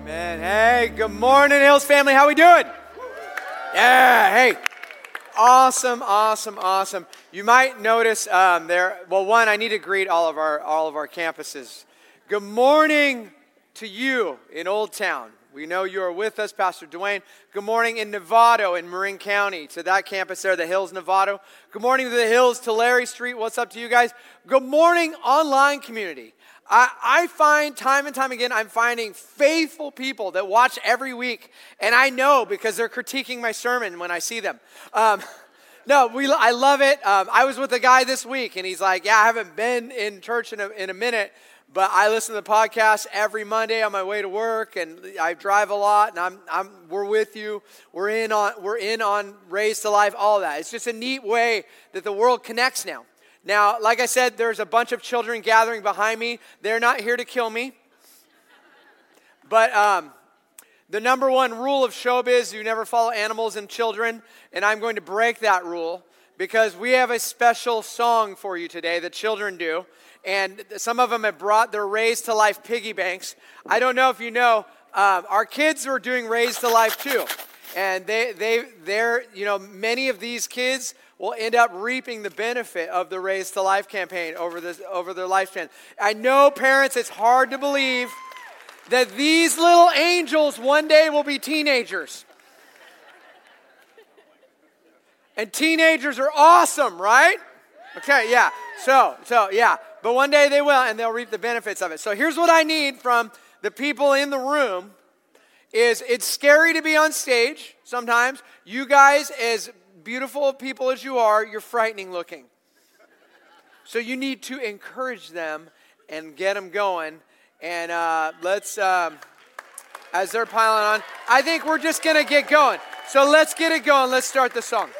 Amen. Hey, good morning, Hills family. How we doing? Yeah. Hey. Awesome, awesome, awesome. You might notice um, there. Well, one, I need to greet all of our all of our campuses. Good morning to you in Old Town. We know you are with us, Pastor Dwayne. Good morning in Novato in Marin County to that campus there, the Hills, Novato. Good morning to the Hills, Tulare Street. What's up to you guys? Good morning, online community. I, I find time and time again, I'm finding faithful people that watch every week, and I know because they're critiquing my sermon when I see them. Um, no, we, I love it. Um, I was with a guy this week, and he's like, Yeah, I haven't been in church in a, in a minute but I listen to the podcast every Monday on my way to work, and I drive a lot, and I'm, I'm, we're with you. We're in on, we're in on Raised to Life, all that. It's just a neat way that the world connects now. Now, like I said, there's a bunch of children gathering behind me. They're not here to kill me. But um, the number one rule of showbiz, you never follow animals and children, and I'm going to break that rule because we have a special song for you today, the children do and some of them have brought their Raised to Life piggy banks. I don't know if you know, um, our kids are doing Raised to Life too. And they, they, they're, you know, many of these kids will end up reaping the benefit of the Raise to Life campaign over, this, over their lifespan. I know, parents, it's hard to believe that these little angels one day will be teenagers. And teenagers are awesome, right? Okay, yeah. So, so yeah. But one day they will, and they'll reap the benefits of it. So here's what I need from the people in the room is it's scary to be on stage sometimes. You guys, as beautiful people as you are, you're frightening looking. So you need to encourage them and get them going. And uh, let's, um, as they're piling on, I think we're just going to get going. So let's get it going. Let's start the song.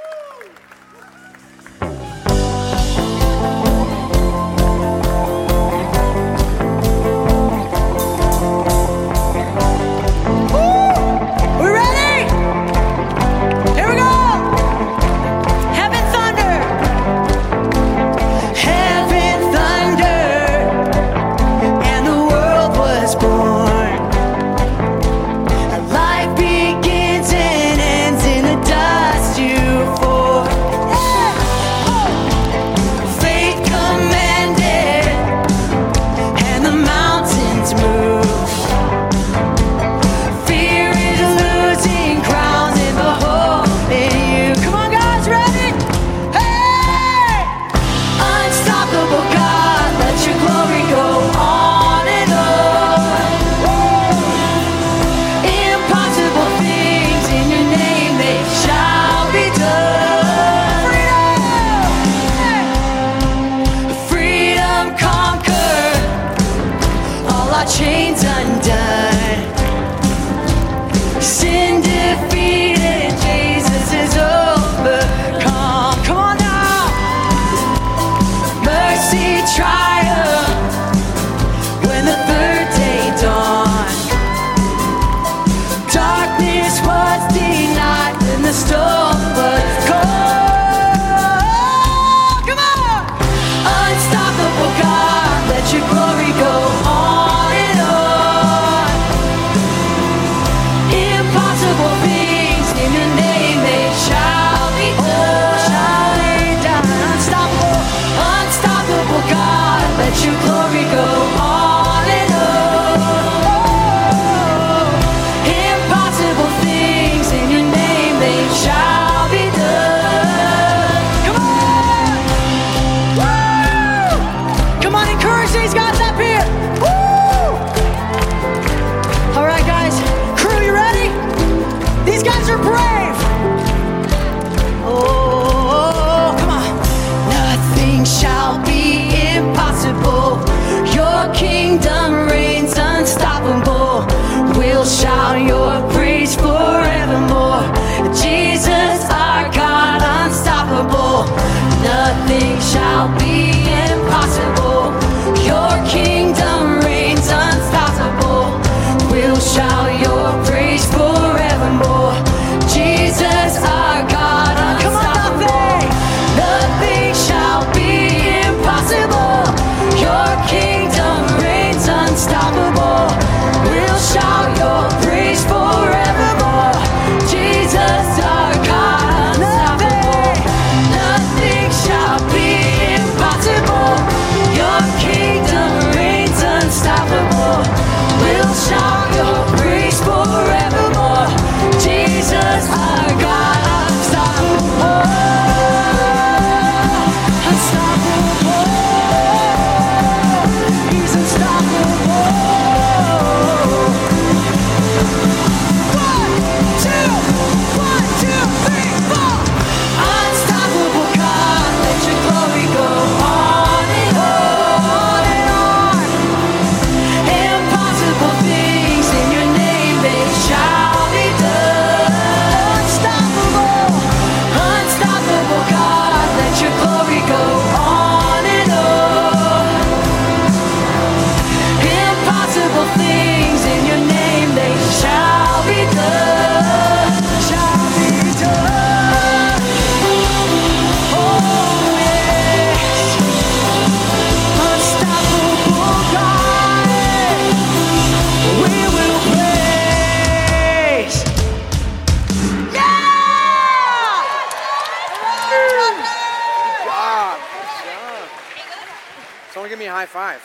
High five.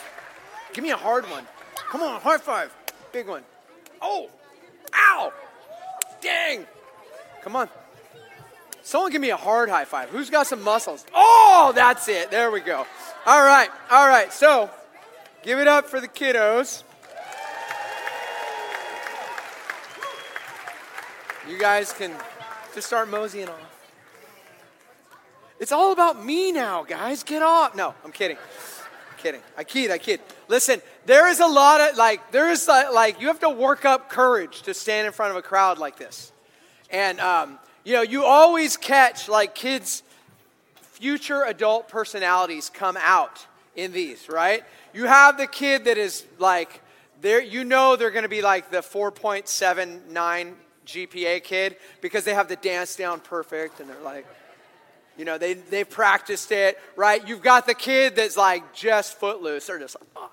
Give me a hard one. Come on, high five. Big one. Oh, ow. Dang. Come on. Someone give me a hard high five. Who's got some muscles? Oh, that's it. There we go. All right, all right. So, give it up for the kiddos. You guys can just start moseying off. It's all about me now, guys. Get off. No, I'm kidding. Kidding. I kid. I kid. Listen, there is a lot of like, there is like, you have to work up courage to stand in front of a crowd like this. And, um, you know, you always catch like kids' future adult personalities come out in these, right? You have the kid that is like, there, you know they're going to be like the 4.79 GPA kid because they have the dance down perfect and they're like, you know, they, they've practiced it, right? You've got the kid that's like just footloose. They're just like, oh.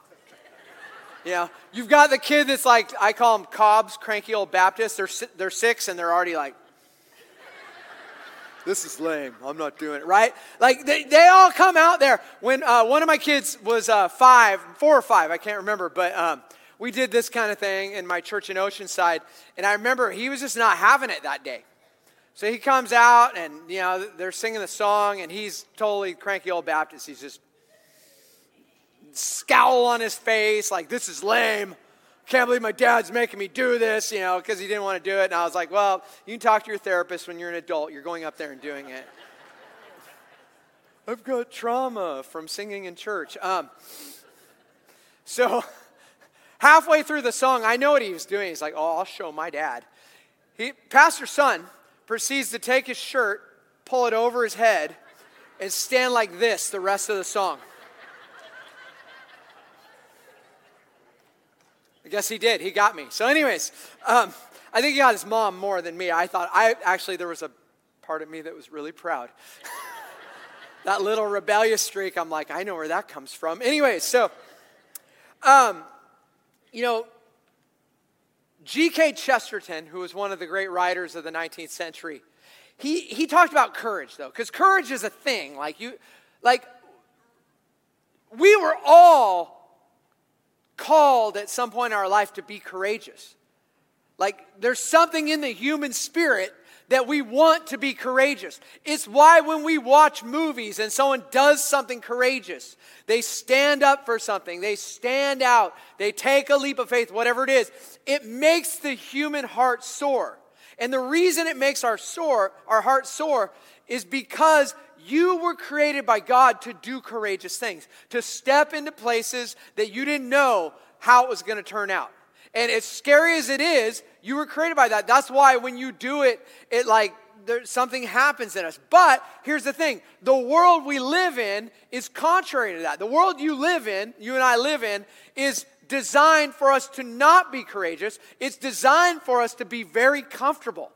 You know, you've got the kid that's like, I call them Cobb's, cranky old Baptists. They're, they're six and they're already like, this is lame. I'm not doing it, right? Like, they, they all come out there. When uh, one of my kids was uh, five, four or five, I can't remember, but um, we did this kind of thing in my church in Oceanside. And I remember he was just not having it that day. So he comes out and, you know, they're singing the song and he's totally cranky old Baptist. He's just scowl on his face like, this is lame. Can't believe my dad's making me do this, you know, because he didn't want to do it. And I was like, well, you can talk to your therapist when you're an adult. You're going up there and doing it. I've got trauma from singing in church. Um, so halfway through the song, I know what he was doing. He's like, oh, I'll show my dad. He, Pastor's son proceeds to take his shirt, pull it over his head, and stand like this the rest of the song. I guess he did. He got me. So, anyways, um, I think he got his mom more than me. I thought, I actually, there was a part of me that was really proud. that little rebellious streak, I'm like, I know where that comes from. Anyways, so, um, you know, G.K. Chesterton, who was one of the great writers of the 19th century, he, he talked about courage, though, because courage is a thing. Like, you, like, we were all called at some point in our life to be courageous. Like, there's something in the human spirit that we want to be courageous. It's why when we watch movies and someone does something courageous, they stand up for something, they stand out, they take a leap of faith, whatever it is, it makes the human heart soar. And the reason it makes our soar, our heart soar, is because you were created by God to do courageous things, to step into places that you didn't know how it was going to turn out. And as scary as it is, you were created by that. That's why when you do it, it like there, something happens in us. But here's the thing the world we live in is contrary to that. The world you live in, you and I live in, is designed for us to not be courageous. It's designed for us to be very comfortable.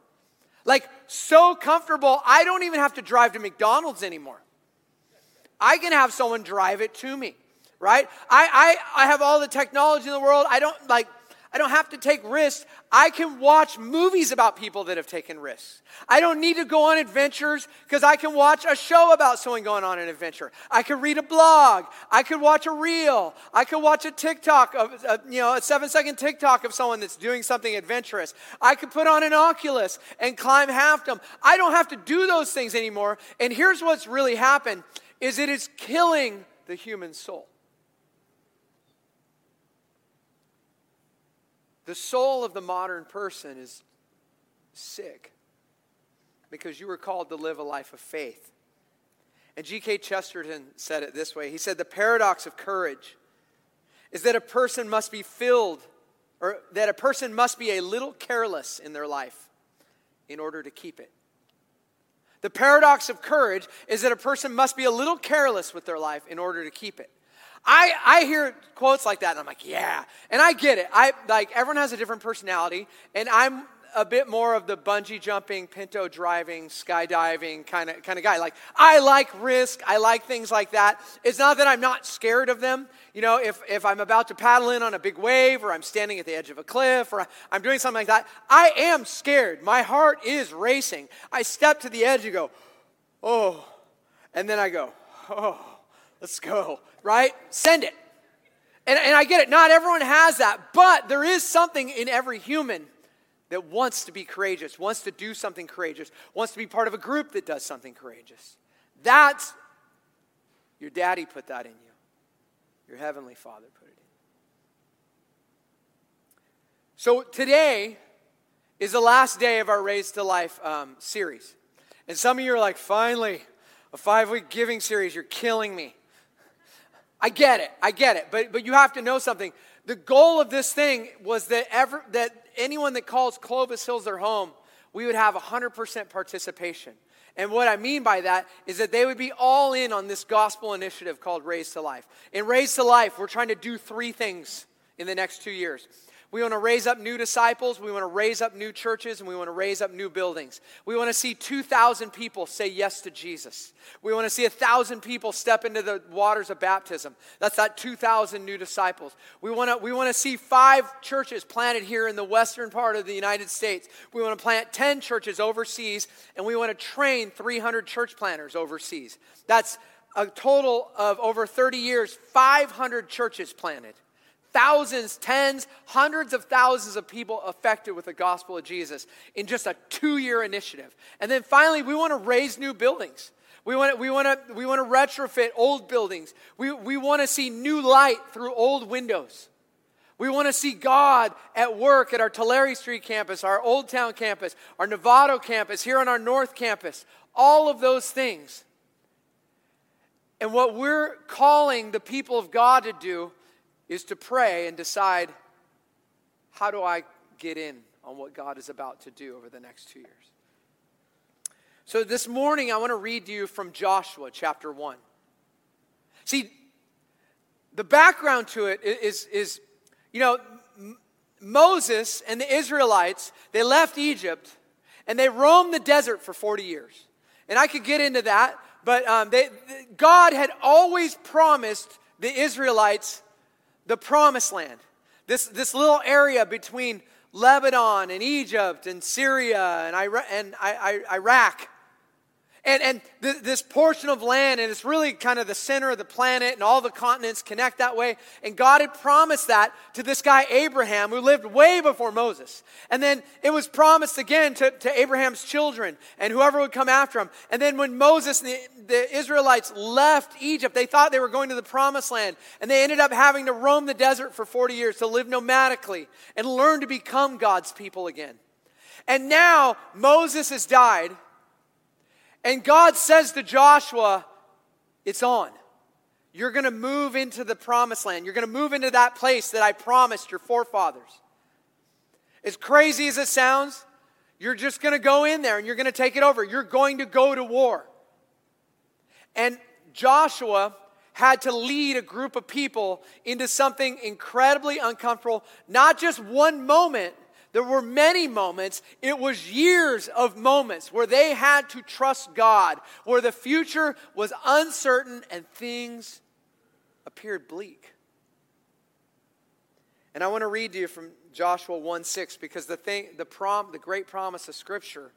Like, so comfortable, I don't even have to drive to McDonald's anymore. I can have someone drive it to me, right? I, I, I have all the technology in the world. I don't like I don't have to take risks. I can watch movies about people that have taken risks. I don't need to go on adventures because I can watch a show about someone going on an adventure. I can read a blog. I could watch a reel. I could watch a TikTok of, uh, you know, a seven second TikTok of someone that's doing something adventurous. I could put on an Oculus and climb Half Dome. I don't have to do those things anymore. And here's what's really happened is it is killing the human soul. The soul of the modern person is sick because you were called to live a life of faith. And G.K. Chesterton said it this way He said, The paradox of courage is that a person must be filled, or that a person must be a little careless in their life in order to keep it. The paradox of courage is that a person must be a little careless with their life in order to keep it. I, I hear quotes like that and I'm like, yeah. And I get it. I like everyone has a different personality, and I'm a bit more of the bungee jumping, pinto driving, skydiving kind of kind of guy. Like I like risk. I like things like that. It's not that I'm not scared of them. You know, if if I'm about to paddle in on a big wave or I'm standing at the edge of a cliff or I'm doing something like that, I am scared. My heart is racing. I step to the edge and go, "Oh." And then I go, "Oh." Let's go, right? Send it, And, and I get it, not everyone has that, but there is something in every human that wants to be courageous, wants to do something courageous, wants to be part of a group that does something courageous. That's your daddy put that in you. Your heavenly Father put it in. So today is the last day of our Raised to Life um, series. And some of you are like, finally, a five week giving series, you're killing me. I get it, I get it. But, but you have to know something. The goal of this thing was that, ever, that anyone that calls Clovis Hills their home, we would have 100% participation. And what I mean by that is that they would be all in on this gospel initiative called Raise to Life. In Raise to Life, we're trying to do three things in the next two years. We want to raise up new disciples, we want to raise up new churches, and we want to raise up new buildings. We want to see 2,000 people say yes to Jesus. We want to see 1,000 people step into the waters of baptism. That's that 2,000 new disciples. We want, to, we want to see five churches planted here in the western part of the United States. We want to plant 10 churches overseas, and we want to train 300 church planters overseas. That's a total of over 30 years, 500 churches planted thousands, tens, hundreds of thousands of people affected with the gospel of Jesus in just a two year initiative. And then finally, we want to raise new buildings. We want to, we want to, we want to retrofit old buildings. We, we want to see new light through old windows. We want to see God at work at our Tulare Street campus, our Old Town campus, our Novato campus, here on our North campus. All of those things. And what we're calling the people of God to do is to pray and decide how do I get in on what God is about to do over the next two years. So this morning, I want to read to you from Joshua chapter 1. See, the background to it is, is you know, Moses and the Israelites, they left Egypt and they roamed the desert for 40 years. And I could get into that, but um, they, God had always promised the Israelites the promised land. This, this little area between Lebanon and Egypt and Syria and, Iraq. And Iraq and, and th- this portion of land, and it's really kind of the center of the planet, and all the continents connect that way. And God had promised that to this guy, Abraham, who lived way before Moses. And then it was promised again to, to Abraham's children and whoever would come after him. And then when Moses and the, the Israelites left Egypt, they thought they were going to the promised land. And they ended up having to roam the desert for 40 years to live nomadically and learn to become God's people again. And now Moses has died. And God says to Joshua, It's on. You're going to move into the promised land. You're going to move into that place that I promised your forefathers. As crazy as it sounds, you're just going to go in there and you're going to take it over. You're going to go to war. And Joshua had to lead a group of people into something incredibly uncomfortable, not just one moment, there were many moments, it was years of moments where they had to trust God, where the future was uncertain and things appeared bleak. And I want to read to you from Joshua 1 6 because the, thing, the, prom, the great promise of Scripture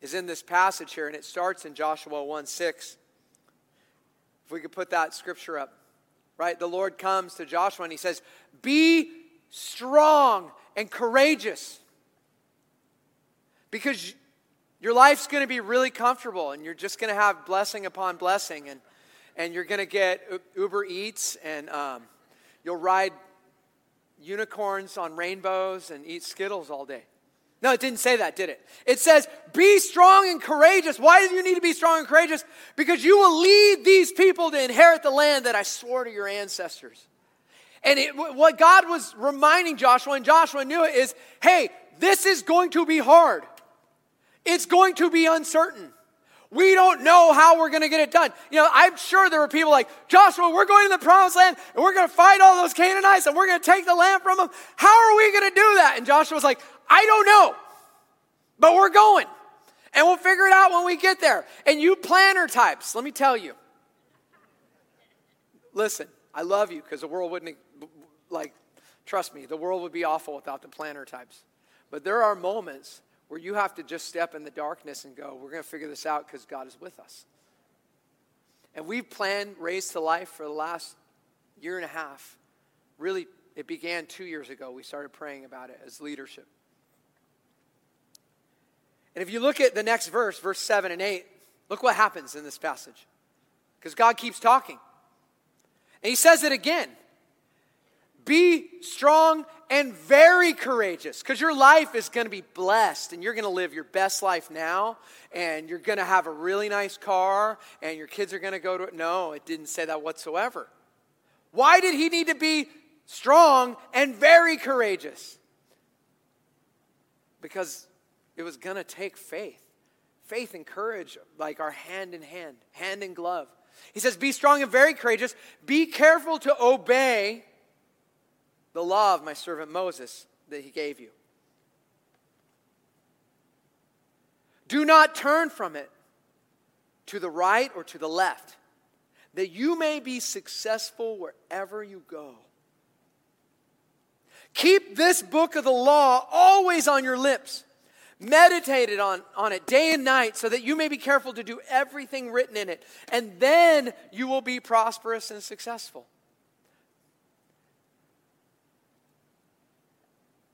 is in this passage here, and it starts in Joshua 1 6. If we could put that scripture up, right? The Lord comes to Joshua and he says, Be strong and courageous. Because your life's going to be really comfortable and you're just going to have blessing upon blessing and, and you're going to get Uber Eats and um, you'll ride unicorns on rainbows and eat Skittles all day. No, it didn't say that, did it? It says, be strong and courageous. Why do you need to be strong and courageous? Because you will lead these people to inherit the land that I swore to your ancestors. And it, what God was reminding Joshua, and Joshua knew it, is hey, this is going to be hard. It's going to be uncertain. We don't know how we're going to get it done. You know, I'm sure there were people like, Joshua, we're going to the promised land and we're going to fight all those Canaanites and we're going to take the land from them. How are we going to do that? And Joshua was like, I don't know, but we're going and we'll figure it out when we get there. And you planner types, let me tell you. Listen, I love you because the world wouldn't like, trust me, the world would be awful without the planner types. But there are moments where you have to just step in the darkness and go, we're going to figure this out because God is with us. And we've planned Raised to Life for the last year and a half Really, it began two years ago. We started praying about it as leadership. And if you look at the next verse, verse 7 and 8, look what happens in this passage. Because God keeps talking. And he says it again be strong and very courageous because your life is going to be blessed and you're going to live your best life now and you're going to have a really nice car and your kids are going to go to it. No, it didn't say that whatsoever. Why did he need to be strong and very courageous? Because it was going to take faith. Faith and courage, like, are hand in hand, hand in glove. He says, Be strong and very courageous. Be careful to obey the law of my servant Moses that he gave you. Do not turn from it to the right or to the left, that you may be successful wherever you go. Keep this book of the law always on your lips meditated on, on it day and night so that you may be careful to do everything written in it. And then you will be prosperous and successful.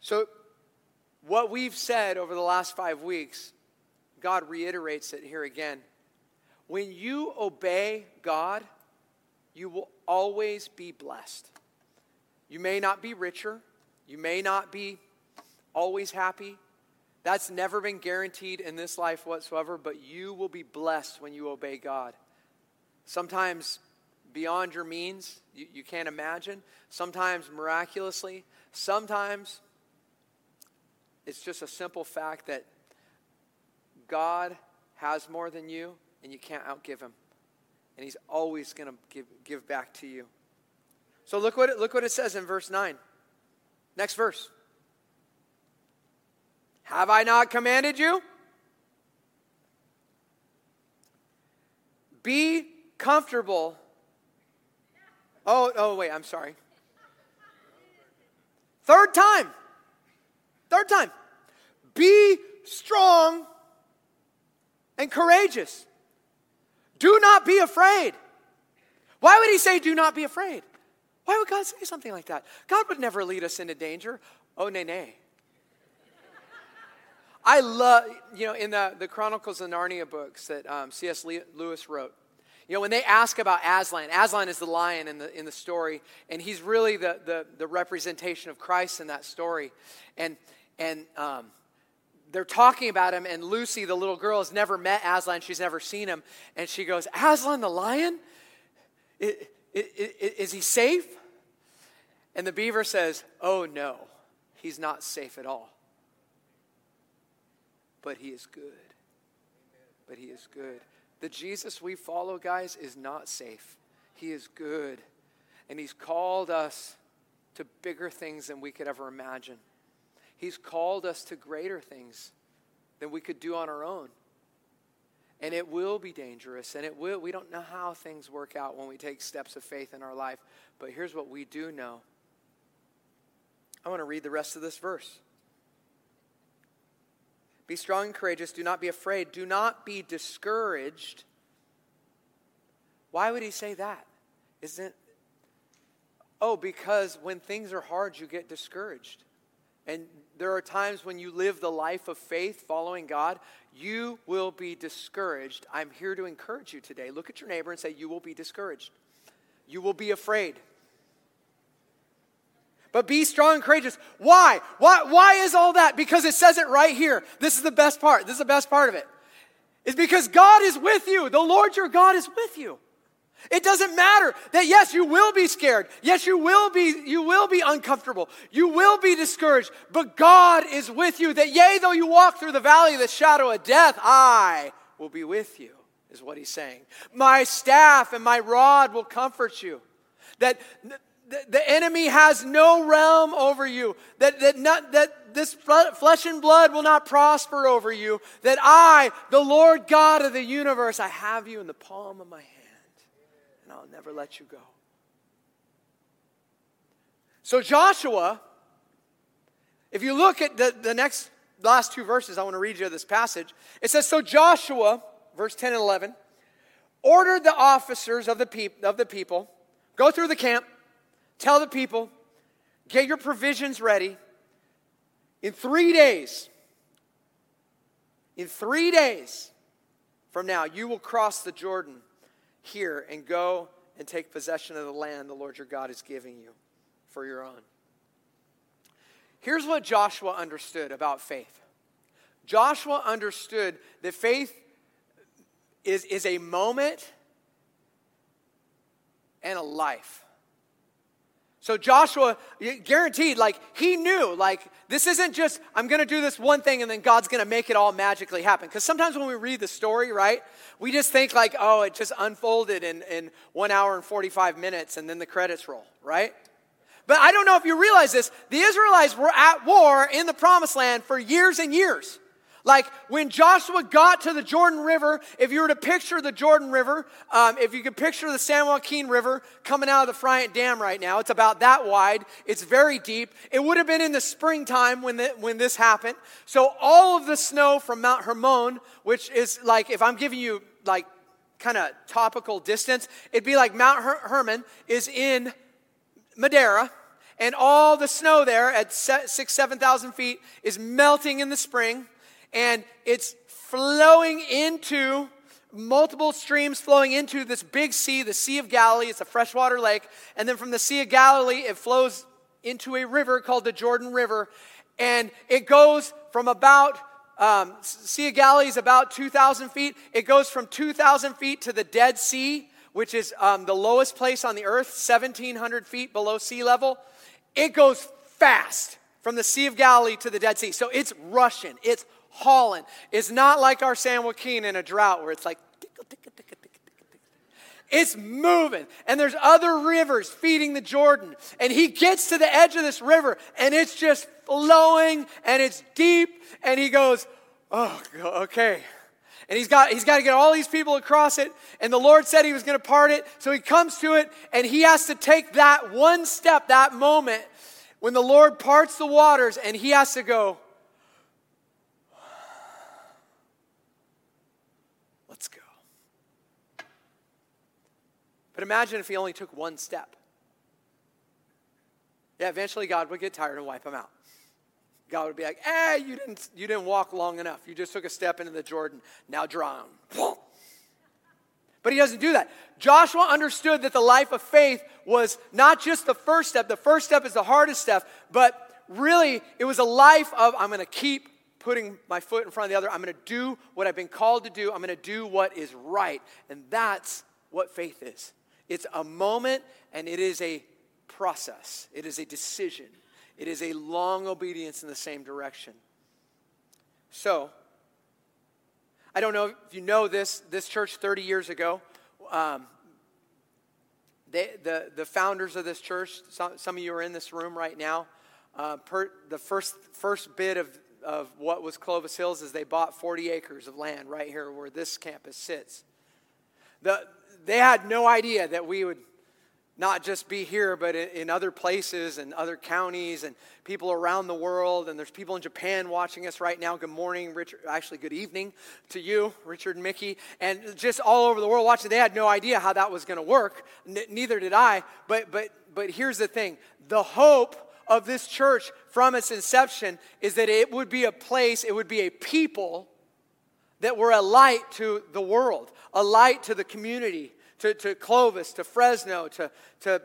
So, what we've said over the last five weeks, God reiterates it here again. When you obey God, you will always be blessed. You may not be richer, you may not be always happy, that's never been guaranteed in this life whatsoever, but you will be blessed when you obey God. Sometimes beyond your means, you, you can't imagine. Sometimes miraculously. Sometimes it's just a simple fact that God has more than you, and you can't outgive him. And he's always going to give, give back to you. So look what, it, look what it says in verse 9. Next verse. Have I not commanded you? Be comfortable. Oh, oh, wait, I'm sorry. Third time. Third time. Be strong and courageous. Do not be afraid. Why would he say, do not be afraid? Why would God say something like that? God would never lead us into danger. Oh, nay, nay. I love, you know, in the, the Chronicles of Narnia books that um, C.S. Lewis wrote, you know, when they ask about Aslan, Aslan is the lion in the, in the story, and he's really the, the, the representation of Christ in that story. And, and um, they're talking about him, and Lucy, the little girl, has never met Aslan. She's never seen him. And she goes, Aslan the lion? Is, is, is he safe? And the beaver says, Oh, no, he's not safe at all but he is good. But he is good. The Jesus we follow, guys, is not safe. He is good. And he's called us to bigger things than we could ever imagine. He's called us to greater things than we could do on our own. And it will be dangerous, and it will. We don't know how things work out when we take steps of faith in our life. But here's what we do know. I want to read the rest of this verse. Be strong and courageous. Do not be afraid. Do not be discouraged. Why would he say that? Isn't Oh, because when things are hard, you get discouraged. And there are times when you live the life of faith following God, you will be discouraged. I'm here to encourage you today. Look at your neighbor and say, You will be discouraged. You will be afraid. But be strong and courageous. Why? Why, why is all that? Because it says it right here. This is the best part. This is the best part of it. It's because God is with you. The Lord your God is with you. It doesn't matter that yes, you will be scared. Yes, you will be you will be uncomfortable. You will be discouraged, but God is with you. That yea, though you walk through the valley of the shadow of death, I will be with you. Is what he's saying. My staff and my rod will comfort you. That the, enemy has no realm over you, that, that, not, that this flesh and blood will not prosper over you, that I, the Lord God of the universe, I have you in the palm of my hand, and I'll never let you go. So, Joshua, if you look at the, the next last two verses, I want to read you this passage. It says, So Joshua, verse 10 and 11, ordered the officers of the, peop- of the people, go through the camp Tell the people, Get your provisions ready. In three days, in three days from now, you will cross the Jordan here and go and take possession of the land the Lord your God is giving you for your own. Here's what Joshua understood about faith Joshua understood that faith is, is a moment and a life. So Joshua, guaranteed, like he knew, like this isn't just I'm going to do this one thing and then God's going to make it all magically happen. Because sometimes when we read the story, right, we just think like, oh, it just unfolded in, in one hour and 45 minutes and then the credits roll, right? But I don't know if you realize this. The Israelites were at war in the promised land for years and years. Like when Joshua got to the Jordan River, if you were to picture the Jordan River, um, if you could picture the San Joaquin River coming out of the Friant Dam right now, it's about that wide. It's very deep. It would have been in the springtime when, the, when this happened. So all of the snow from Mount Hermon, which is like, if I'm giving you like kind of topical distance, it'd be like Mount Her- Hermon is in Madera and all the snow there at six, 7,000 feet is melting in the spring and it's flowing into multiple streams flowing into this big sea, the Sea of Galilee. It's a freshwater lake. And then from the Sea of Galilee, it flows into a river called the Jordan River. And it goes from about, um, Sea of Galilee is about 2,000 feet. It goes from 2,000 feet to the Dead Sea, which is um, the lowest place on the earth, 1,700 feet below sea level. It goes fast from the Sea of Galilee to the Dead Sea. So it's rushing, it's hauling. It's not like our San Joaquin in a drought where it's like, it's moving. And there's other rivers feeding the Jordan. And he gets to the edge of this river and it's just flowing and it's deep. And he goes, Oh, okay. And he's got, he's got to get all these people across it. And the Lord said he was going to part it. So he comes to it and he has to take that one step, that moment when the Lord parts the waters and he has to go, let's go. But imagine if he only took one step. Yeah, eventually God would get tired and wipe him out. God would be like, "Eh, you didn't, you didn't walk long enough. You just took a step into the Jordan. Now drown." But he doesn't do that. Joshua understood that the life of faith was not just the first step. The first step is the hardest step, but really it was a life of I'm going to keep putting my foot in front of the other. I'm going to do what I've been called to do. I'm going to do what is right. And that's what faith is. It's a moment and it is a process, it is a decision, it is a long obedience in the same direction. So, I don't know if you know this, this church 30 years ago, um, they, the, the founders of this church, some, some of you are in this room right now. Uh, per, the first, first bit of, of what was Clovis Hills is they bought 40 acres of land right here where this campus sits. The, they had no idea that we would not just be here, but in, other places and other counties and people around the world. And there's people in Japan watching us right now. Good morning, Richard. Actually, good evening to you, Richard and Mickey. And just all over the world watching. They had no idea how that was going to work. N- neither did I. But, but, but here's the thing the hope of this church from its inception is that it would be a place, it would be a people that were a light to the world, a light to the community, to, to Clovis, to Fresno, to, to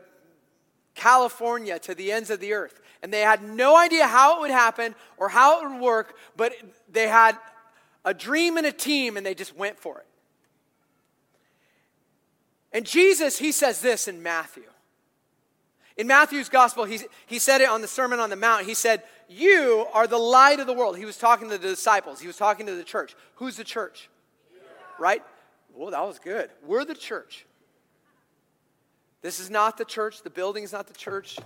California, to the ends of the earth. And they had no idea how it would happen or how it would work, but they had a dream and a team and they just went for it. And Jesus, he says this in Matthew. In Matthew's gospel, he, he said it on the Sermon on the Mount. He said, You are the light of the world. He was talking to the disciples, he was talking to the church. Who's the church? Right? Well, that was good. We're the church. This is not the church. The building is not the church.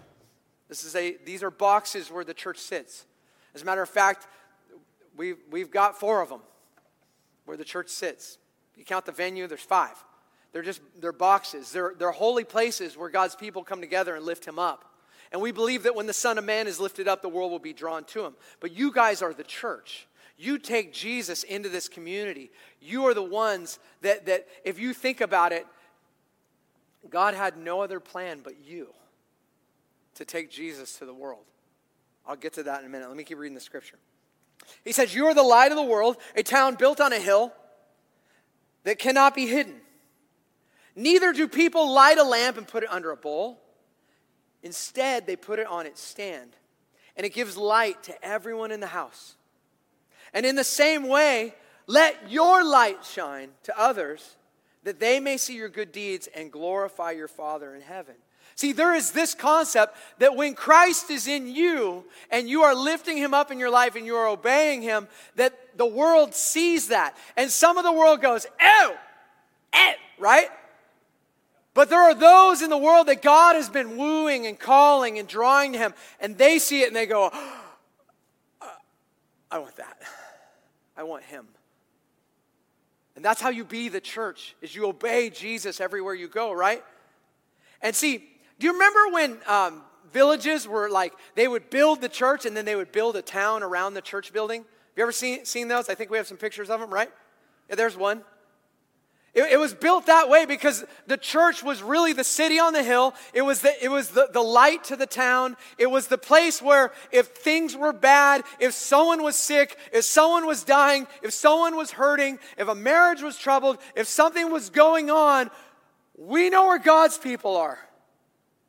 This is a, these are boxes where the church sits. As a matter of fact, we've, we've got four of them where the church sits. You count the venue, there's five. They're just, they're boxes. They're, they're holy places where God's people come together and lift him up. And we believe that when the Son of Man is lifted up, the world will be drawn to him. But you guys are the church. You take Jesus into this community. You are the ones that, that if you think about it, God had no other plan but you to take Jesus to the world. I'll get to that in a minute. Let me keep reading the scripture. He says, You are the light of the world, a town built on a hill that cannot be hidden. Neither do people light a lamp and put it under a bowl. Instead, they put it on its stand, and it gives light to everyone in the house. And in the same way, let your light shine to others that they may see your good deeds and glorify your Father in heaven. See, there is this concept that when Christ is in you and you are lifting him up in your life and you are obeying him, that the world sees that. And some of the world goes, ew, ew, right? But there are those in the world that God has been wooing and calling and drawing to him, and they see it and they go, oh, I want that. I want him. And that's how you be the church, is you obey Jesus everywhere you go, right? And see, do you remember when um, villages were like, they would build the church and then they would build a town around the church building? Have you ever seen, seen those? I think we have some pictures of them, right? Yeah, there's one. It, it, was built that way because the church was really the city on the hill. It was, the, it was the, the light to the town. It was the place where if things were bad, if someone was sick, if someone was dying, if someone was hurting, if a marriage was troubled, if something was going on, we know where God's people are.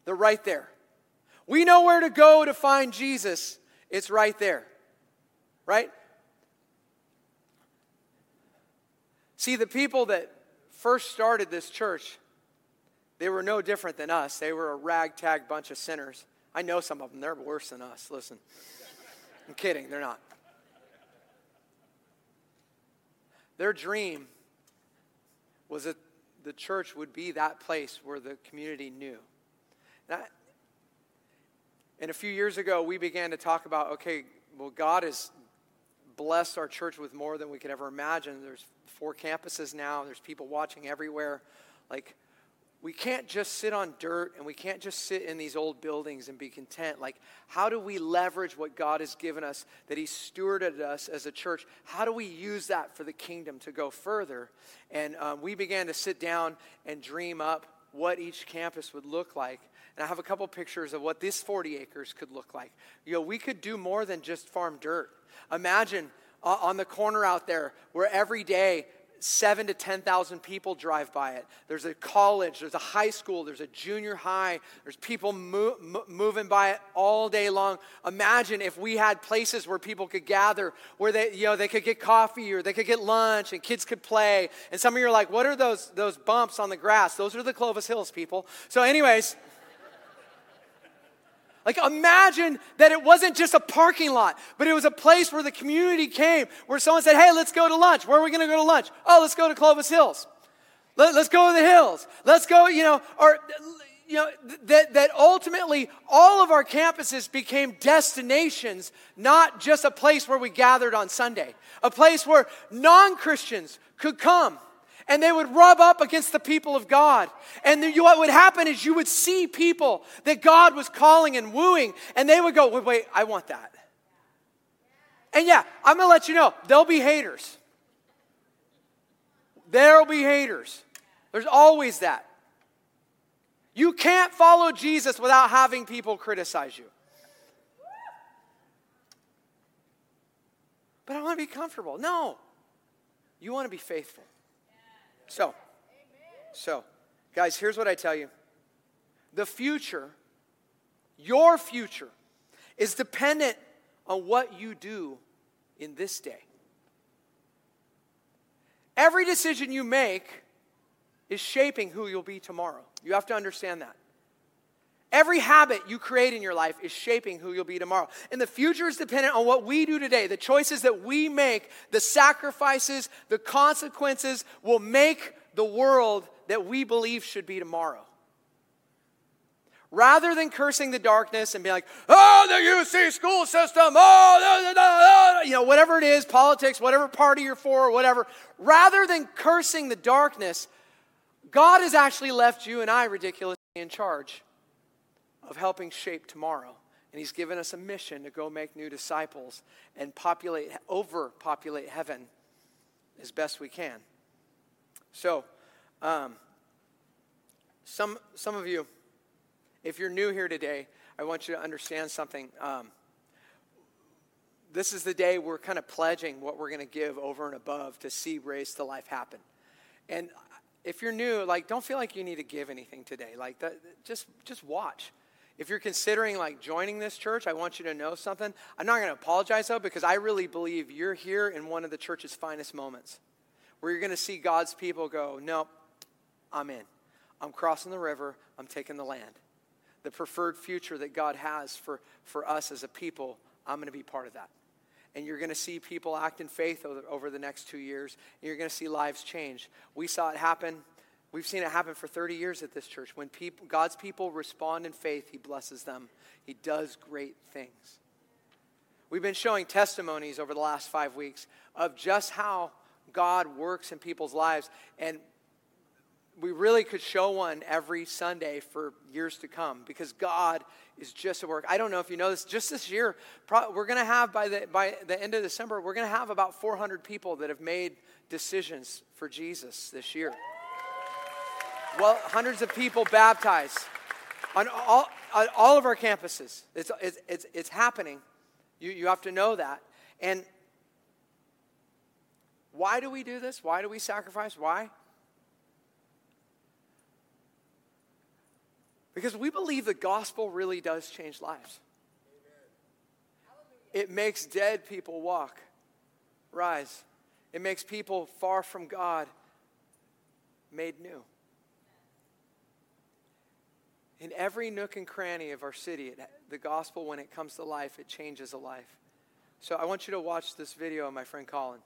They're right there. We know where to go to find Jesus. It's right there. Right? See, the people that first started this church, they were no different than us. They were a ragtag bunch of sinners. I know some of them, they're worse than us. Listen, I'm kidding, they're not. Their dream was that the church would be that place where the community knew. That, and a few years ago, we began to talk about okay, well, God has blessed our church with more than we could ever imagine. There's four campuses now, there's people watching everywhere. Like, we can't just sit on dirt and we can't just sit in these old buildings and be content. Like, how do we leverage what God has given us, that He stewarded us as a church? How do we use that for the kingdom to go further? And um, we began to sit down and dream up what each campus would look like. And I have a couple pictures of what this 40 acres could look like. You know, we could do more than just farm dirt. Imagine uh, on the corner out there where every day seven to 10,000 people drive by it. There's a college, there's a high school, there's a junior high, there's people mo- mo- moving by it all day long. Imagine if we had places where people could gather, where they, you know, they could get coffee or they could get lunch and kids could play. And some of you are like, what are those, those bumps on the grass? Those are the Clovis Hills people. So, anyways, like, imagine that it wasn't just a parking lot, but it was a place where the community came, where someone said, Hey, let's go to lunch. Where are we going to go to lunch? Oh, let's go to Clovis Hills. Let, us go to the hills. Let's go, you know, or, you know, that, that ultimately all of our campuses became destinations, not just a place where we gathered on Sunday, a place where non Christians could come and they would rub up against the people of God. And the, what would happen is you would see people that God was calling and wooing, and they would go, wait, wait, I want that. And yeah, I'm going to let you know, there'll be haters. There'll be haters. There's always that. You can't follow Jesus without having people criticize you. But I want to be comfortable. No. You want to be faithful. So, so, guys, here's what I tell you the future, your future, is dependent on what you do in this day. Every decision you make is shaping who you'll be tomorrow. You have to understand that. Every habit you create in your life is shaping who you'll be tomorrow. And the future is dependent on what we do today. The choices that we make, the sacrifices, the consequences will make the world that we believe should be tomorrow. Rather than cursing the darkness and being like, oh, the UC school system, oh, you know, whatever it is, politics, whatever party you're for, whatever, rather than cursing the darkness, God has actually left you and I ridiculously in charge of helping shape tomorrow. And He's given us a mission to go make new disciples and populate, overpopulate heaven as best we can. So, um, some, some of you, if you're new here today, I want you to understand something. Um, this is the day we're kind of pledging what we're going to give over and above to see Raised to Life happen. And if you're new, like, don't feel like you need to give anything today. Like, that, just just watch. If you're considering like joining this church, I want you to know something. I'm not going to apologize though, because I really believe you're here in one of the church's finest moments, where you're going to see God's people go, "Nope, I'm in. I'm crossing the river. I'm taking the land." The preferred future that God has for, for us as a people, I'm going to be part of that and you're going to see people act in faith over, over the next two years, and you're going to see lives change. We saw it happen. We've seen it happen for 30 years at this church. When people, God's people respond in faith, He blesses them. He does great things. We've been showing testimonies over the last five weeks of just how God works in people's lives. And we really could show one every Sunday for years to come because God is just at work. I don't know if you know this, just this year, we're going to have by the, by the end of December, we're going to have about 400 people that have made decisions for Jesus this year. Well, hundreds of people baptized on all, on all of our campuses. It's, it's, it's, it's happening. You, you have to know that. And why do we do this? Why do we sacrifice? Why? Because we believe the gospel really does change lives. It makes dead people walk, rise. It makes people far from God made new. In every nook and cranny of our city, the gospel, when it comes to life, it changes a life. So I want you to watch this video of my friend Colin.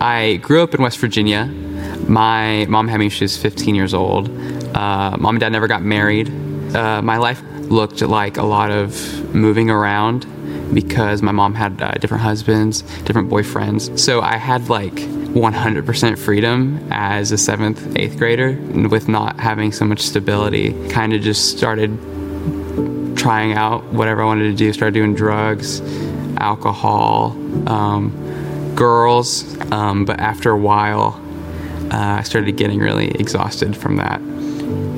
I grew up in West Virginia. My mom had me she was 15 years old. Uh, mom and dad never got married. Uh, my life looked like a lot of moving around because my mom had uh, different husbands, different boyfriends. So I had like 100% freedom as a seventh, eighth grader, with not having so much stability, kind of just started trying out whatever I wanted to do. Started doing drugs, alcohol. Um, girls, um, but after a while, uh, I started getting really exhausted from that.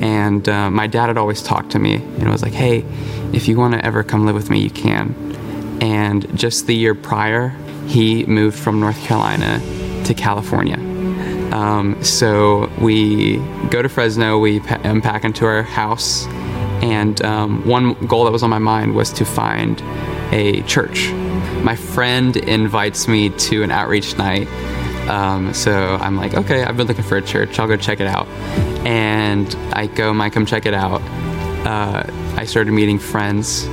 And uh, my dad had always talked to me and was like, hey, if you want to ever come live with me, you can. And just the year prior, he moved from North Carolina to California. Um, so we go to Fresno, we unpack into our house, and um, one goal that was on my mind was to find a church my friend invites me to an outreach night. Um, so I'm like, okay, I've been looking for a church. I'll go check it out. And I go, Mike, come check it out. Uh, I started meeting friends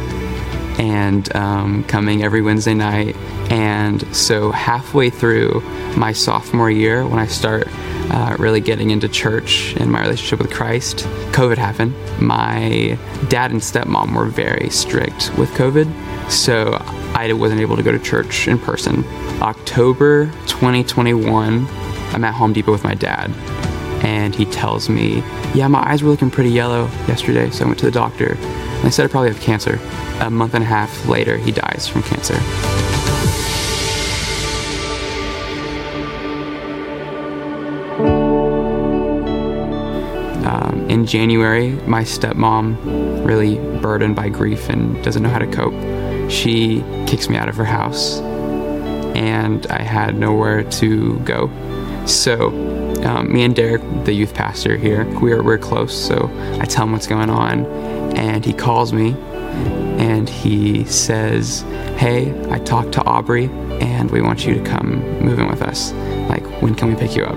and um, coming every Wednesday night. And so halfway through my sophomore year, when I start uh, really getting into church and my relationship with Christ, COVID happened. My dad and stepmom were very strict with COVID. So I wasn't able to go to church in person. October 2021, I'm at Home Depot with my dad, and he tells me, Yeah, my eyes were looking pretty yellow yesterday, so I went to the doctor. And they said I probably have cancer. A month and a half later, he dies from cancer. Um, in January, my stepmom, really burdened by grief and doesn't know how to cope, she kicks me out of her house, and I had nowhere to go. So, um, me and Derek, the youth pastor here, we're, we're close. So I tell him what's going on, and he calls me and he says, Hey, I talked to Aubrey, and we want you to come move in with us. Like, when can we pick you up?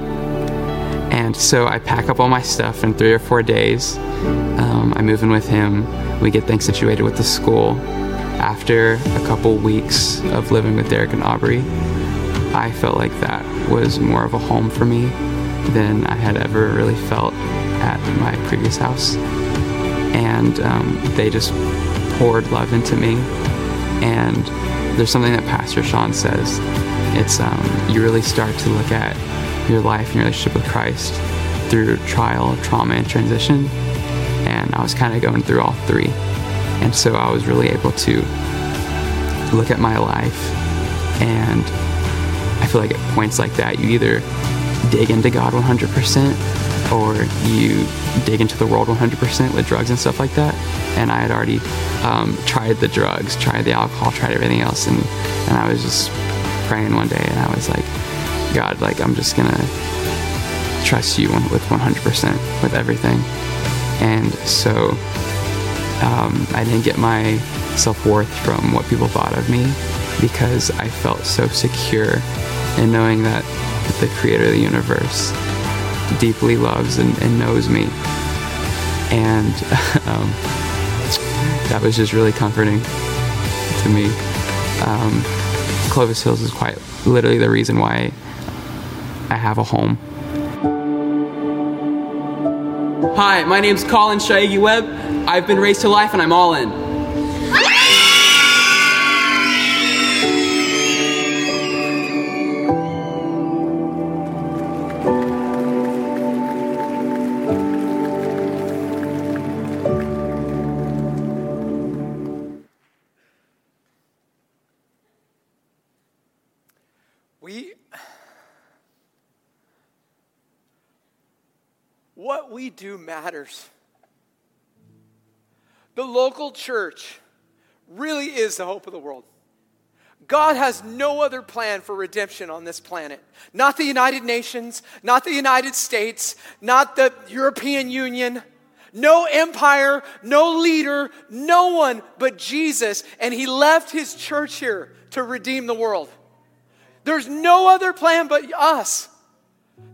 And so I pack up all my stuff in three or four days. Um, I move in with him. We get things situated with the school after a couple weeks of living with Derek and Aubrey, I felt like that was more of a home for me than I had ever really felt at my previous house. And um, they just poured love into me. And there's something that Pastor Sean says. It's um, you really start to look at your life and your relationship with Christ through trial, trauma, and transition. And I was kind of going through all three. And so I was really able to look at my life and I feel like at points like that, you either dig into God 100% or you dig into the world 100% with drugs and stuff like that. And I had already um, tried the drugs, tried the alcohol, tried everything else. And, and I was just praying one day and I was like, God, like, I'm just gonna trust you with 100% with everything. And so um, I didn't get my self worth from what people thought of me because I felt so secure in knowing that the creator of the universe deeply loves and, and knows me. And um, that was just really comforting to me. Um, Clovis Hills is quite literally the reason why I have a home. Hi, my name's Colin Shaigi Webb. I've been raised to life and I'm all in. We do matters. The local church really is the hope of the world. God has no other plan for redemption on this planet. Not the United Nations, not the United States, not the European Union, no empire, no leader, no one but Jesus. And He left His church here to redeem the world. There's no other plan but us.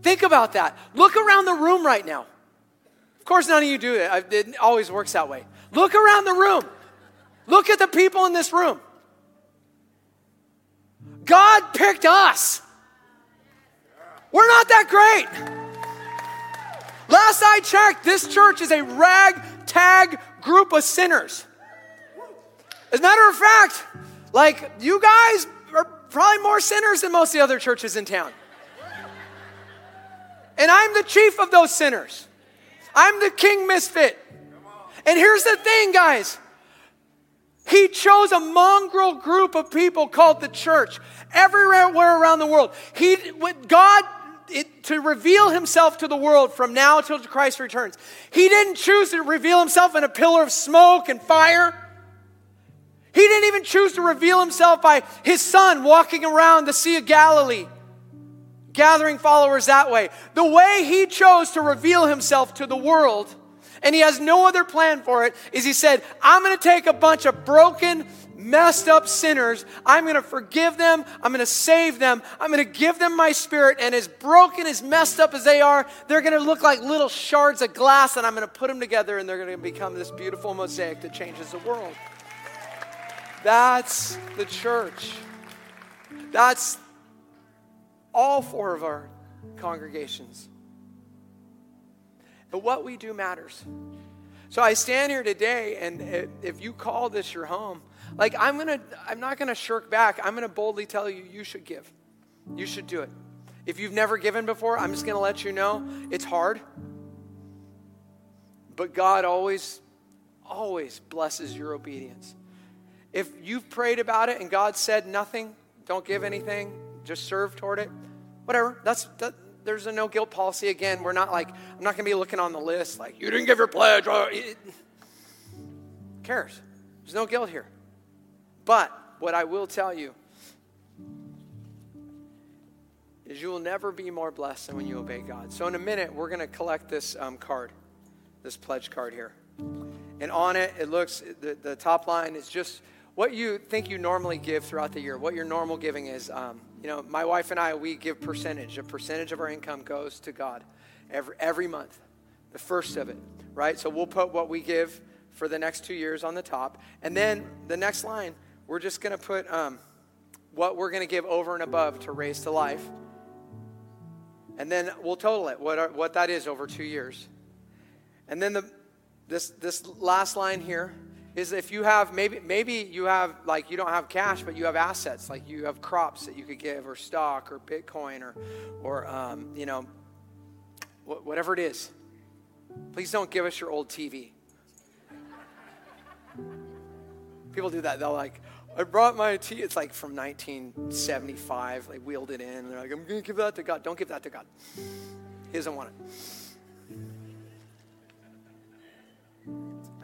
Think about that. Look around the room right now. Course, none of you do it. It always works that way. Look around the room. Look at the people in this room. God picked us. We're not that great. Last I checked, this church is a ragtag group of sinners. As a matter of fact, like you guys are probably more sinners than most of the other churches in town. And I'm the chief of those sinners. I'm the king misfit. And here's the thing, guys. He chose a mongrel group of people called the church everywhere around the world. He, God, it, to reveal himself to the world from now till Christ returns. He didn't choose to reveal himself in a pillar of smoke and fire. He didn't even choose to reveal himself by his son walking around the Sea of Galilee, gathering followers that way. The way he chose to reveal himself to the world and he has no other plan for it, is he said, I'm going to take a bunch of broken, messed up sinners. I'm going to forgive them. I'm going to save them. I'm going to give them my spirit. And as broken, as messed up as they are, they're going to look like little shards of glass, and I'm going to put them together, and they're going to become this beautiful mosaic that changes the world. That's the church. That's all four of our congregations. But what we do matters. So I stand here today, and if you call this your home, like I'm gonna, I'm not gonna shirk back. I'm gonna boldly tell you, you should give. You should do it. If you've never given before, I'm just gonna let you know it's hard. But God always, always blesses your obedience. If you've prayed about it and God said nothing, don't give anything, just serve toward it, whatever. That's that, there's a no guilt policy. Again, we're not like, I'm not to be looking on the list like, you didn't give your pledge. Cares? There's no guilt here. But what I will tell you is you will never be more blessed than when you obey God. So in a minute, we're to collect this um, card, this pledge card here. And on it, it looks, the, the top line is just what you think you normally give throughout the year, what your normal giving is. Um, you know, my wife and I, we give percentage. A percentage of our income goes to God every, every month, the first of it, right? So we'll put what we give for the next two years on the top. And then the next line, we're just going to put um, what we're going to give over and above to raise to life. And then we'll total it, what, are, what that is over two years. And then the, this, this last line here, is if you have maybe maybe you have like you don't have cash but you have assets like you have crops that you could give or stock or bitcoin or or um, you know wh- whatever it is please don't give us your old tv people do that they'll like I brought my tv It's like from 1975. They wheeled it in. And they're like, I'm to give that to God. Don't give that to God. He doesn't want it.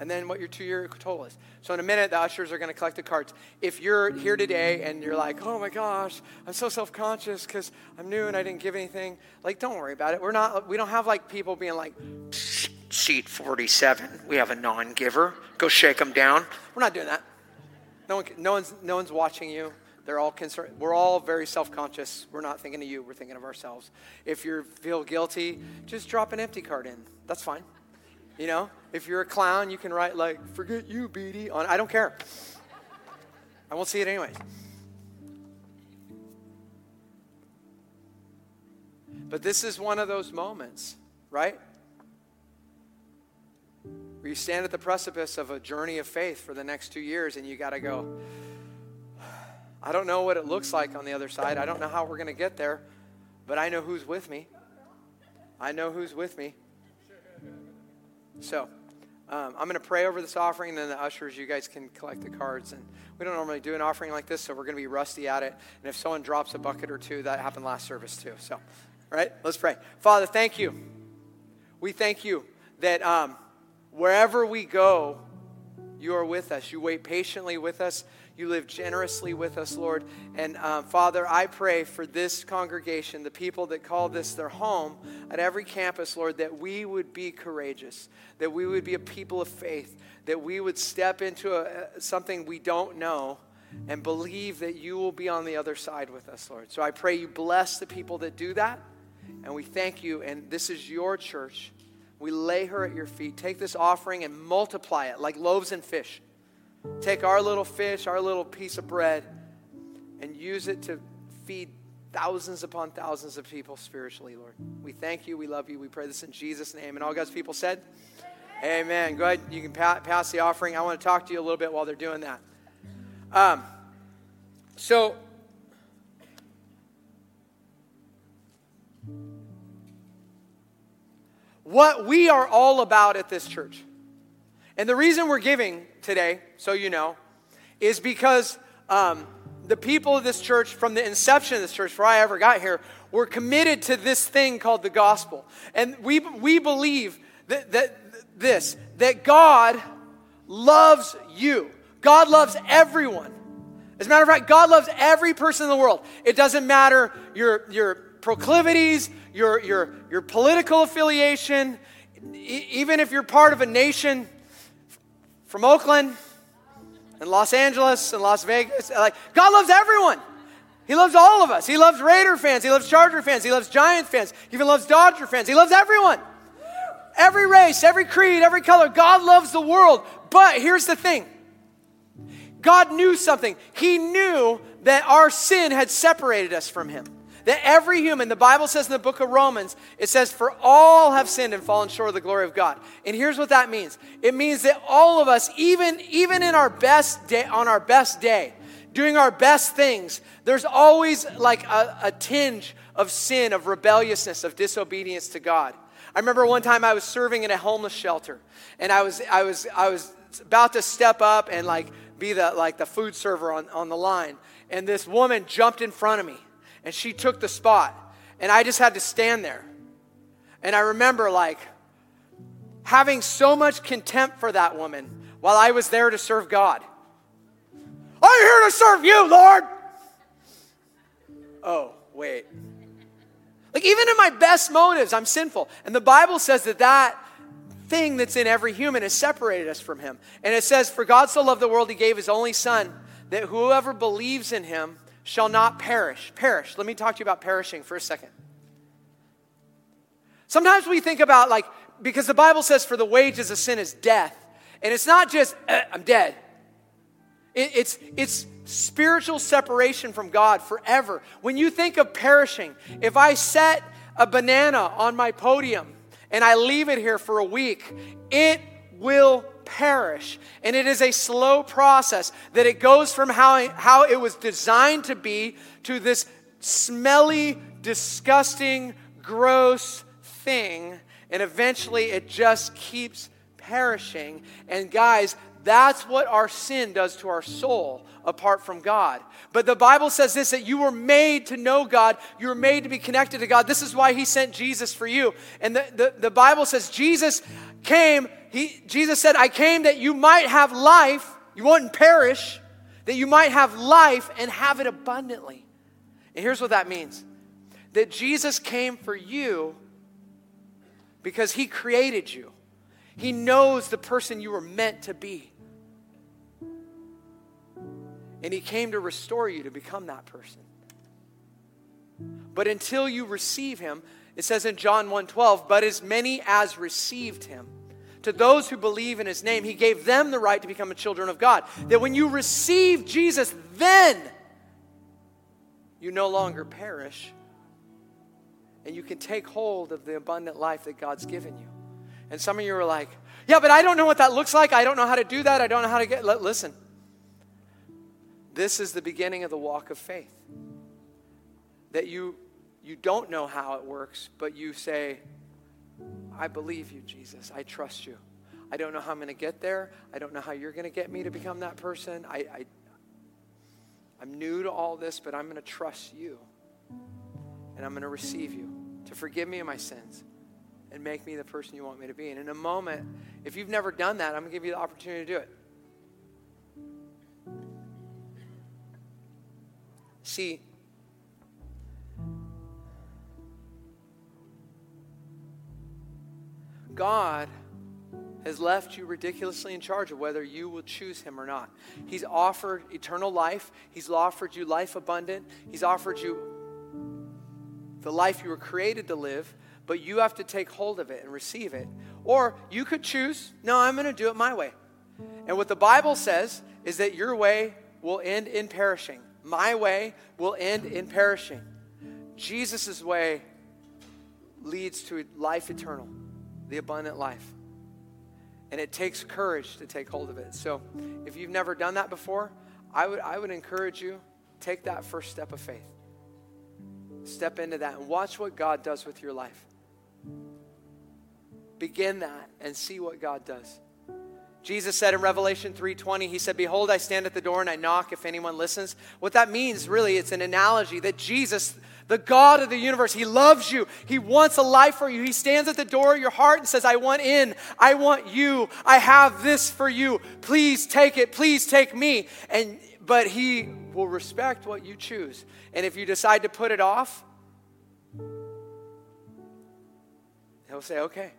And then what your two year total is. So, in a minute, the ushers are going to collect the cards. If you're here today and you're like, oh my gosh, I'm so self conscious because I'm new and I didn't give anything, like, don't worry about it. We're not, we don't have like people being like, seat 47, we have a non giver. Go shake them down. We're not doing that. No, one, no, one's, no one's watching you. They're all concerned. We're all very self conscious. We're not thinking of you, we're thinking of ourselves. If you feel guilty, just drop an empty card in. That's fine. You know, if you're a clown, you can write, like, forget you, Beatty, on. I don't care. I won't see it anyways. But this is one of those moments, right? Where you stand at the precipice of a journey of faith for the next two years and you got to go, I don't know what it looks like on the other side. I don't know how we're going to get there, but I know who's with me. I know who's with me. So, um, I'm going to pray over this offering, and then the ushers, you guys can collect the cards. And we don't normally do an offering like this, so we're going to be rusty at it. And if someone drops a bucket or two, that happened last service too. So, right, let's pray. Father, thank you. We thank you that um, Wherever we go, you are with us. You wait patiently with us. You live generously with us, Lord. And um, Father, I pray for this congregation, the people that call this their home at every campus, Lord, that we would be courageous, that we would be a people of faith, that we would step into a, something we don't know and believe that you will be on the other side with us, Lord. So I pray you bless the people that do that. And we thank you. And this is your church. We lay her at your feet. Take this offering and multiply it like loaves and fish. Take our little fish, our little piece of bread, and use it to feed thousands upon thousands of people spiritually, Lord. We thank you. We love you. We pray this in Jesus' name. And all God's people said, Amen. Amen. Go ahead. You can pa- pass the offering. I want to talk to you a little bit while they're doing that. Um, so, what we are all about at this church. And the reason we're giving today, so you know, is because um, the people of this church, from the inception of this church, before I ever got here, were committed to this thing called the gospel. And we, we believe that, that this, that God loves you. God loves everyone. As a matter of fact, God loves every person in the world. It doesn't matter your, your proclivities, your, your, your political affiliation, e- even if you're part of a nation from Oakland and Los Angeles and Las Vegas, like God loves everyone. He loves all of us. He loves Raider fans. He loves Charger fans. He loves Giant fans. He even loves Dodger fans. He loves everyone. Every race, every creed, every color. God loves the world. But here's the thing God knew something. He knew that our sin had separated us from Him. That every human, the Bible says in the book of Romans, it says, For all have sinned and fallen short of the glory of God. And here's what that means it means that all of us, even, even in our best day, on our best day, doing our best things, there's always like a, a tinge of sin, of rebelliousness, of disobedience to God. I remember one time I was serving in a homeless shelter, and I was, I was, I was about to step up and like be the like the food server on, on the line, and this woman jumped in front of me and she took the spot. And I just had to stand there. And I remember like having so much contempt for that woman while I was there to serve God. I'm here to serve you, Lord. Oh, wait. Like, even in my best motives, I'm sinful. And the Bible says that that thing that's in every human has separated us from Him. And it says, For God so loved the world, He gave His only Son, that whoever believes in Him shall not perish. Perish. Let me talk to you about perishing for a second. Sometimes we think about, like, because the Bible says, for the wages of sin is death. And it's not just, eh, I'm dead. It, it's, it's spiritual separation from God forever. When you think of perishing, if I set a banana on my podium and I leave it here for a week, it will perish. And it is a slow process that it goes from how, how it was designed to be to this smelly, disgusting, gross thing. And eventually it just keeps perishing. And guys, that's what our sin does to our soul apart from God. But the Bible says this that you were made to know God, you were made to be connected to God. This is why He sent Jesus for you. And the, the, the Bible says Jesus came, he, Jesus said, I came that you might have life, you wouldn't perish, that you might have life and have it abundantly. And here's what that means that Jesus came for you because He created you. He knows the person you were meant to be. And He came to restore you to become that person. But until you receive Him, it says in John 1:12, but as many as received Him, to those who believe in His name, He gave them the right to become a children of God. That when you receive Jesus, then you no longer perish and you can take hold of the abundant life that God's given you. And some of you are like, yeah, but I don't know what that looks like. I don't know how to do that. I don't know how to get. Listen, this is the beginning of the walk of faith. That you you don't know how it works, but you say, I believe you, Jesus. I trust you. I don't know how I'm going to get there. I don't know how you're going to get me to become that person. I, I, I'm new to all this, but I'm going to trust you. And I'm going to receive you to forgive me of my sins and make me the person you want me to be. And in a moment, if you've never done that, I'm going to give you the opportunity to do it. See, God has left you ridiculously in charge of whether you will choose him or not. He's offered eternal life. He's offered you life abundant. He's offered you the life you were created to live, but you have to take hold of it and receive it. Or you could choose, no, I'm going to do it my way. And what the Bible says is that your way will end in perishing. My way will end in perishing. Jesus' way leads to life eternal, the abundant life. And it takes courage to take hold of it. So if you've never done that before, I would, I would encourage you, take that first step of faith. Step into that and watch what God does with your life. Begin that and see what God does. Jesus said in Revelation 3:20, he said, "Behold, I stand at the door and I knock if anyone listens." What that means really, it's an analogy that Jesus, the God of the universe, he loves you. He wants a life for you. He stands at the door of your heart and says, "I want in. I want you. I have this for you. Please take it. Please take me." And but he will respect what you choose. And if you decide to put it off, he'll say, "Okay."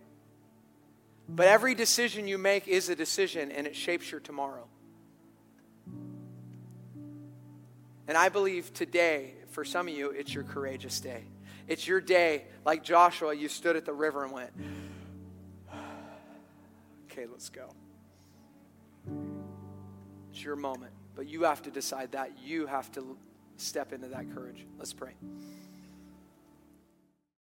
But every decision you make is a decision and it shapes your tomorrow. And I believe today, for some of you, it's your courageous day. It's your day, like Joshua, you stood at the river and went, okay, let's go. It's your moment. But you have to decide that. You have to step into that courage. Let's pray.